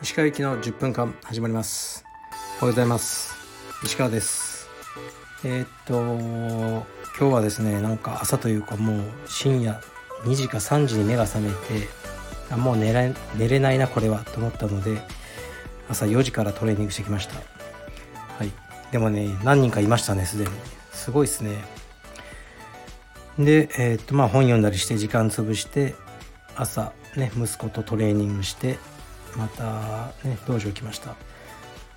石川行きの10分間始まります。おはようございます。石川です。えー、っと今日はですねなんか朝というかもう深夜2時か3時に目が覚めてあもう寝れ寝れないなこれはと思ったので朝4時からトレーニングしてきました。はい。でもね何人かいましたねすでに。すごいですね。でえー、っとまあ本読んだりして時間潰して朝ね息子とトレーニングしてまたね道場来ました。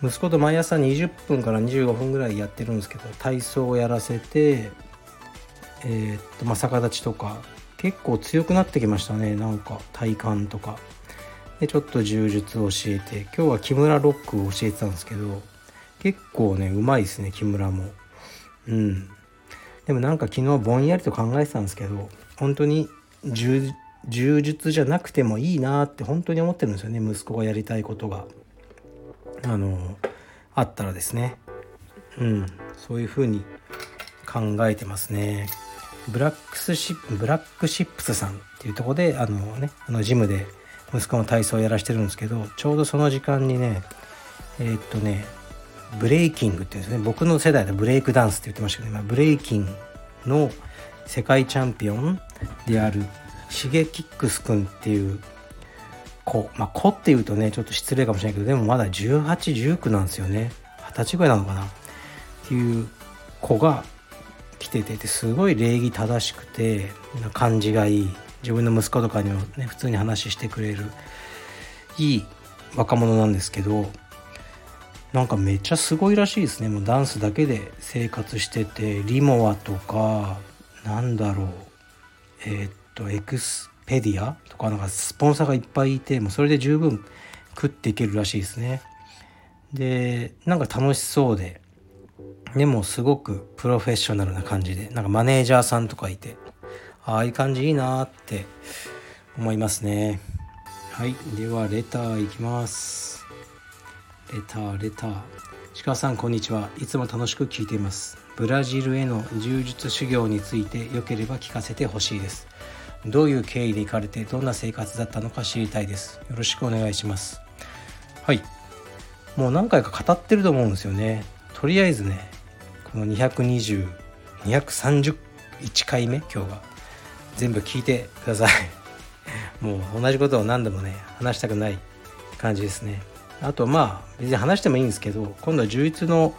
息子と毎朝20分から25分ぐらいやってるんですけど体操をやらせてえー、っとまあ逆立ちとか結構強くなってきましたね。なんか体幹とか。でちょっと柔術を教えて今日は木村ロックを教えてたんですけど結構ねうまいですね木村も。うん。でもなんか昨日ぼんやりと考えてたんですけど本当に柔術じゃなくてもいいなって本当に思ってるんですよね息子がやりたいことが。あのあったらですね。うんそういうふうに考えてますね。ブラックスシップブラックシップスさんっていうとこであのねあのジムで息子の体操をやらしてるんですけどちょうどその時間にねえー、っとねブレイキングっていうんですね。僕の世代でブレイクダンスって言ってましたけど、ね、まあ、ブレイキンの世界チャンピオンであるシゲキックスくんっていう子。まあ子っていうとねちょっと失礼かもしれないけどでもまだ1819なんですよね。二十歳ぐらいなのかな。っていう子が来ててすごい礼儀正しくて感じがいい。自分の息子とかにもね普通に話してくれるいい若者なんですけどなんかめっちゃすごいらしいですね。もうダンスだけで生活してて。リモアとかなんだろう。えー、っとエクスペディアとかなんかスポンサーがいっぱいいてもうそれで十分食っていけるらしいですね。でなんか楽しそうで。でもすごくプロフェッショナルな感じでなんかマネージャーさんとかいてああいう感じいいなって思いますね。はいではレターいきます。レターレター鹿さんこんにちは。いつも楽しく聞いています。ブラジルへの柔術修行について良ければ聞かせてほしいです。どういう経緯で行かれてどんな生活だったのか知りたいです。よろしくお願いします。はい。もう何回か語ってると思うんですよね。とりあえずねこの220 231回目今日が全部聞いてください。もう同じことを何度もね話したくない感じですね。あとまあ別に話してもいいんですけど今度は充実の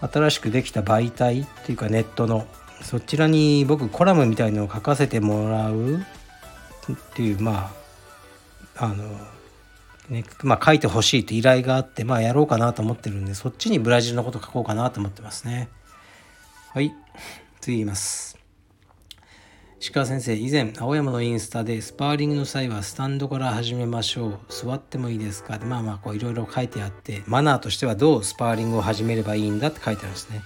新しくできた媒体っていうかネットのそちらに僕コラムみたいのを書かせてもらうっていうまああのねまあ書いてほしいって依頼があってまあやろうかなと思ってるんでそっちにブラジルのこと書こうかなと思ってますね。はい次言います。鹿先生以前青山のインスタでスパーリングの際はスタンドから始めましょう。座ってもいいですか？まあまあこういろいろ書いてあってマナーとしてはどうスパーリングを始めればいいんだって書いてあるんですね。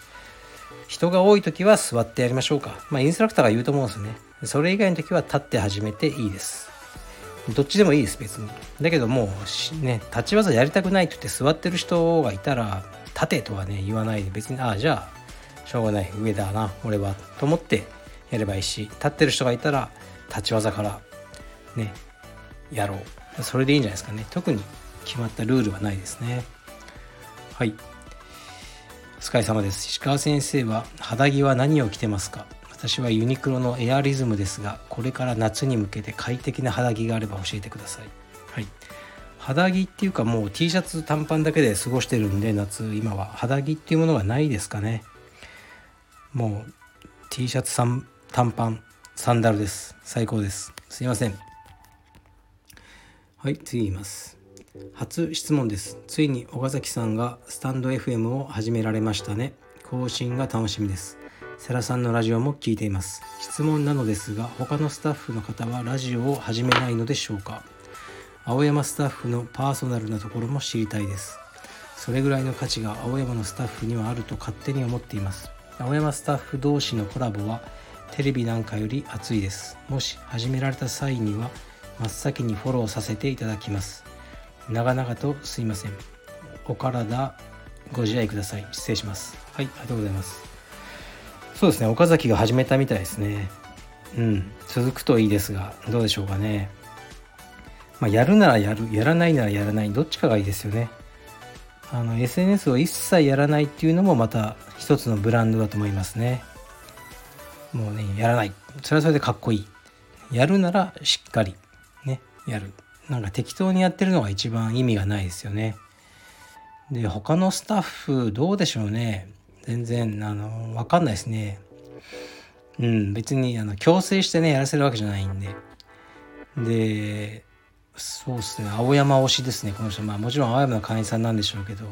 人が多い時は座ってやりましょうか。まあインストラクターが言うと思うんですね。それ以外の時は立って始めていいです。どっちでもいいです別に。だけどもうね立ち技やりたくないって言って座ってる人がいたら立てとはね言わないで別にああじゃあしょうがない。上だな俺は。と思ってやればいいし立ってる人がいたら立ち技からねやろう。それでいいんじゃないですかね。特に決まったルールはないですね。はい。お疲れ様です。石川先生は肌着は何を着てますか？私はユニクロのエアリズムですがこれから夏に向けて快適な肌着があれば教えてください。はい。肌着っていうかもう T シャツ短パンだけで過ごしてるんで夏今は。肌着っていうものがないですかね。もう T シャツ短短パンサンダルです。最高です。すいません。はい次言います。初質問です。ついに岡崎さんがスタンド FM を始められましたね。更新が楽しみです。世良さんのラジオも聞いています。質問なのですが他のスタッフの方はラジオを始めないのでしょうか。青山スタッフのパーソナルなところも知りたいです。それぐらいの価値が青山のスタッフにはあると勝手に思っています。青山スタッフ同士のコラボはテレビなんかより熱いです。もし始められた際には真っ先にフォローさせていただきます。長々とすいません。お体ご自愛ください。失礼します。はいありがとうございます。そうですね。岡崎が始めたみたいですね。うん。続くといいですがどうでしょうかね。まあ、やるならやる。やらないならやらない。どっちかがいいですよね。あの SNS を一切やらないっていうのもまた一つのブランドだと思いますね。もうねやらない。それはそれでかっこいい。やるならしっかりねやる。なんか適当にやってるのが一番意味がないですよね。で他のスタッフどうでしょうね。全然あの分かんないですね。うん別にあの強制してねやらせるわけじゃないんで。でそうですね。青山推しですねこの人。まあもちろん青山の会員さんなんでしょうけど。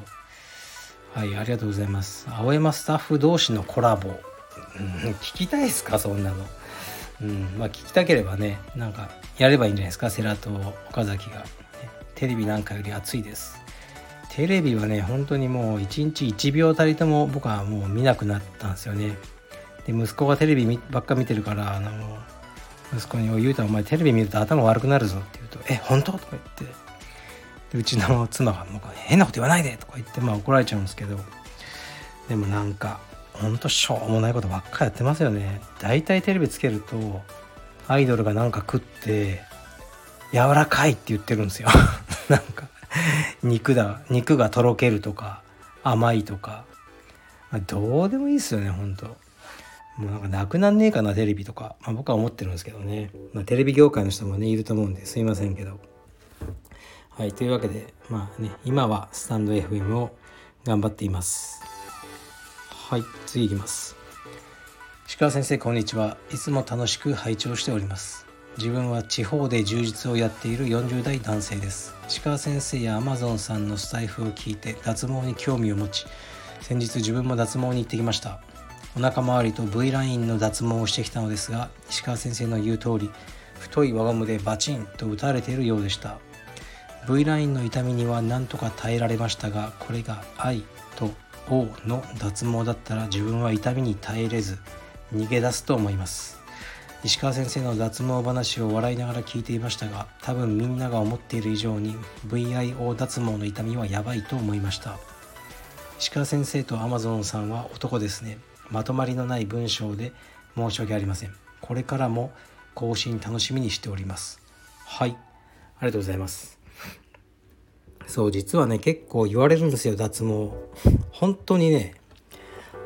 はいありがとうございます。青山スタッフ同士のコラボ、うん、聞きたいですか？そんなの。うん。まあ聞きたければねなんかやればいいんじゃないですか？世良と岡崎が、テレビなんかより熱いです。テレビはね本当にもう一日1秒たりとも僕はもう見なくなったんですよね。で息子がテレビばっか見てるからあの息子に「おい言うたお前テレビ見ると頭悪くなるぞ」って言うと「え本当?」とか言って。でうちの妻が「変なこと言わないで」とか言ってまあ怒られちゃうんですけど。でもなんかほんとしょうもないことばっかやってますよね。大体テレビつけるとアイドルがなんか食って柔らかいって言ってるんですよ。なんか肉だ肉がとろけるとか甘いとか、どうでもいいですよねほんと。もうなんかなくなんねえかなテレビとか、まあ、僕は思ってるんですけどね、まあ、テレビ業界の人もねいると思うんですいませんけど。はいというわけでまあね今はスタンド FM を頑張っています。はい次いきます。石川先生こんにちは。いつも楽しく拝聴しております。自分は地方で充実をやっている40代男性です。石川先生や Amazon さんのスタイフを聞いて脱毛に興味を持ち先日自分も脱毛に行ってきました。お腹周りと V ラインの脱毛をしてきたのですが石川先生の言う通り太い輪ゴムでバチンと打たれているようでした。V ラインの痛みには何とか耐えられましたがこれが I と O の脱毛だったら自分は痛みに耐えれず逃げ出すと思います。石川先生の脱毛話を笑いながら聞いていましたが多分みんなが思っている以上に VIO 脱毛の痛みはやばいと思いました。石川先生と Amazon さんは男ですね。まとまりのない文章で申し訳ありません。これからも更新楽しみにしております。はい。ありがとうございます。そう実はね結構言われるんですよ脱毛。本当にね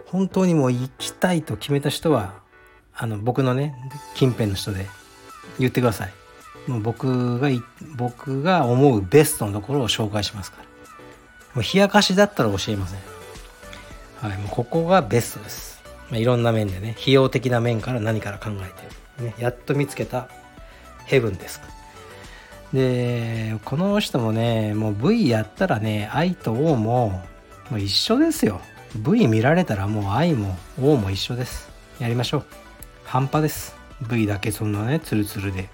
本当にもう行きたいと決めた人はあの僕のね近辺の人で言ってください。もう僕が僕が思うベストのところを紹介しますから。もう冷やかしだったら教えません。はいもうここがベストです、まあ、いろんな面でね費用的な面から何から考えて、ね、やっと見つけたヘブンですでこの人もねもう V やったらね愛と O ももう一緒ですよ。V 見られたらもう愛も O も一緒です。やりましょう。半端です。V だけそんなねツルツルで。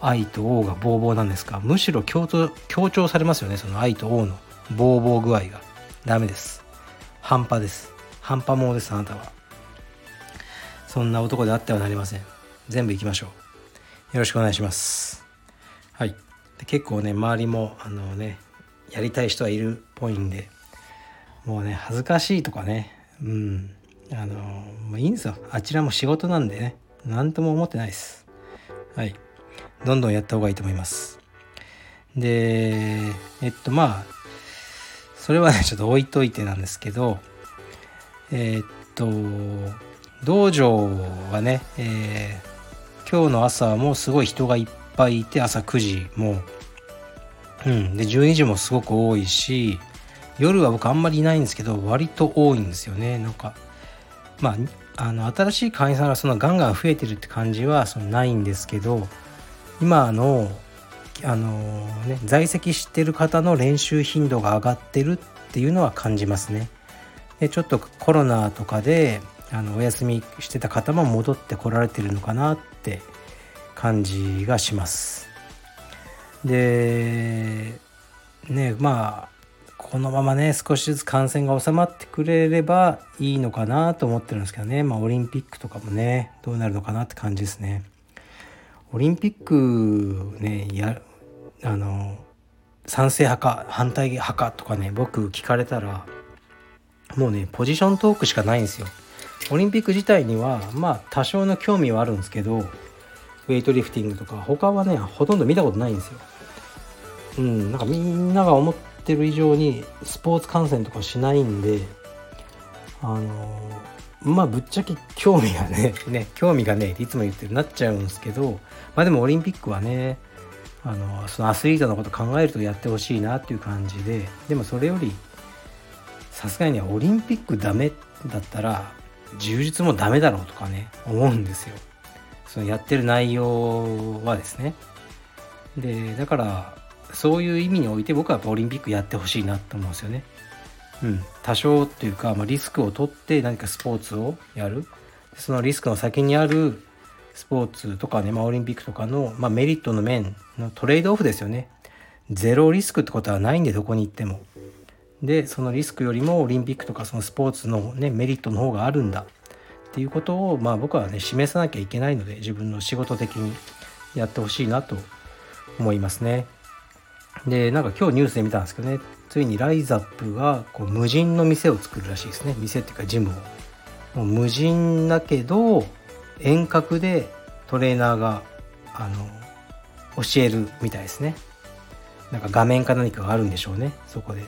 愛と O がボーボーなんですか。むしろ強調強調されますよねその愛と O の。ボーボー具合が。ダメです。半端です。半端もですあなたは。そんな男であってはなりません。全部行きましょう。よろしくお願いします。はい。で結構ね周りもあのねやりたい人はいるっぽいんでもうね恥ずかしいとかねうんあのもういいんですよ。あちらも仕事なんでね何とも思ってないです。はい。どんどんやった方がいいと思います。でえっとまあそれはねちょっと置いといてなんですけどえー、っと道場はね、えー、今日の朝もすごい人がいっぱいいて朝9時も。ううん。で12時もすごく多いし夜は僕あんまりいないんですけど割と多いんですよね。なんかまあ、あの新しい会員さんがそのガンガン増えてるって感じはそのないんですけど今のあの、ね、在籍してる方の練習頻度が上がってるっていうのは感じますね。でちょっとコロナとかであのお休みしてた方も戻ってこられてるのかなって感じがします。でねまあこのままね少しずつ感染が収まってくれればいいのかなと思ってるんですけどね。まあオリンピックとかもねどうなるのかなって感じですね。オリンピックねやあの賛成派か反対派かとかね僕聞かれたらもうねポジショントークしかないんですよ。オリンピック自体にはまあ多少の興味はあるんですけどウェイトリフティングとか他はねほとんど見たことないんですよ。うん、なんかみんなが思ってる以上にスポーツ観戦とかしないんであのまあぶっちゃけ興味がね ね興味がねいつも言ってるなっちゃうんですけどまあでもオリンピックはねあのそのアスリートのこと考えるとやってほしいなっていう感じででもそれよりさすがにオリンピックダメだったら充実もダメだろうとかね思うんですよそのやってる内容はですね。でだからそういう意味において僕はやっぱオリンピックやってほしいなと思うんですよね。うん。多少っていうか、まあ、リスクを取って何かスポーツをやる。そのリスクの先にあるスポーツとかね、まあ、オリンピックとかの、まあ、メリットの面のトレードオフですよね。ゼロリスクってことはないんでどこに行っても。でそのリスクよりもオリンピックとかそのスポーツの、ね、メリットの方があるんだ。っていうことを、まあ、僕はね示さなきゃいけないので自分の仕事的にやってほしいなと思いますね。でなんか今日ニュースで見たんですけどねついにライザップがこう無人の店を作るらしいですね店っていうかジムを。もう無人だけど遠隔でトレーナーがあの教えるみたいですねなんか画面か何かがあるんでしょうねそこで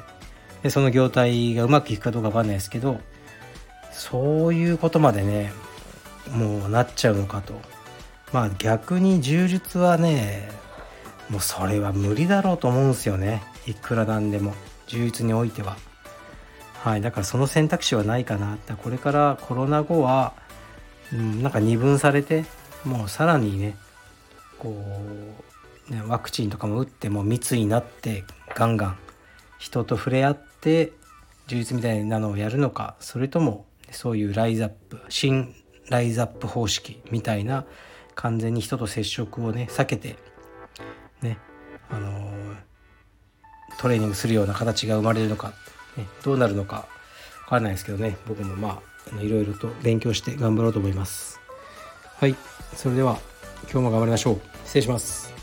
でその業態がうまくいくかどうかわかんないですけどそういうことまでねもうなっちゃうのかと。まあ逆に柔術はねもうそれは無理だろうと思うんですよね。いくらなんでも。柔術においては。はいだからその選択肢はないかな。これからコロナ後はうん、なんか二分されてもうさらにねこうねワクチンとかも打っても密になってガンガン人と触れ合って充実みたいなのをやるのかそれともそういうライズアップ新ライズアップ方式みたいな完全に人と接触をね避けてねあのー、トレーニングするような形が生まれるのか、ね、どうなるのか分からないですけどね僕もまあいろいろと勉強して頑張ろうと思います。はい。それでは今日も頑張りましょう。失礼します。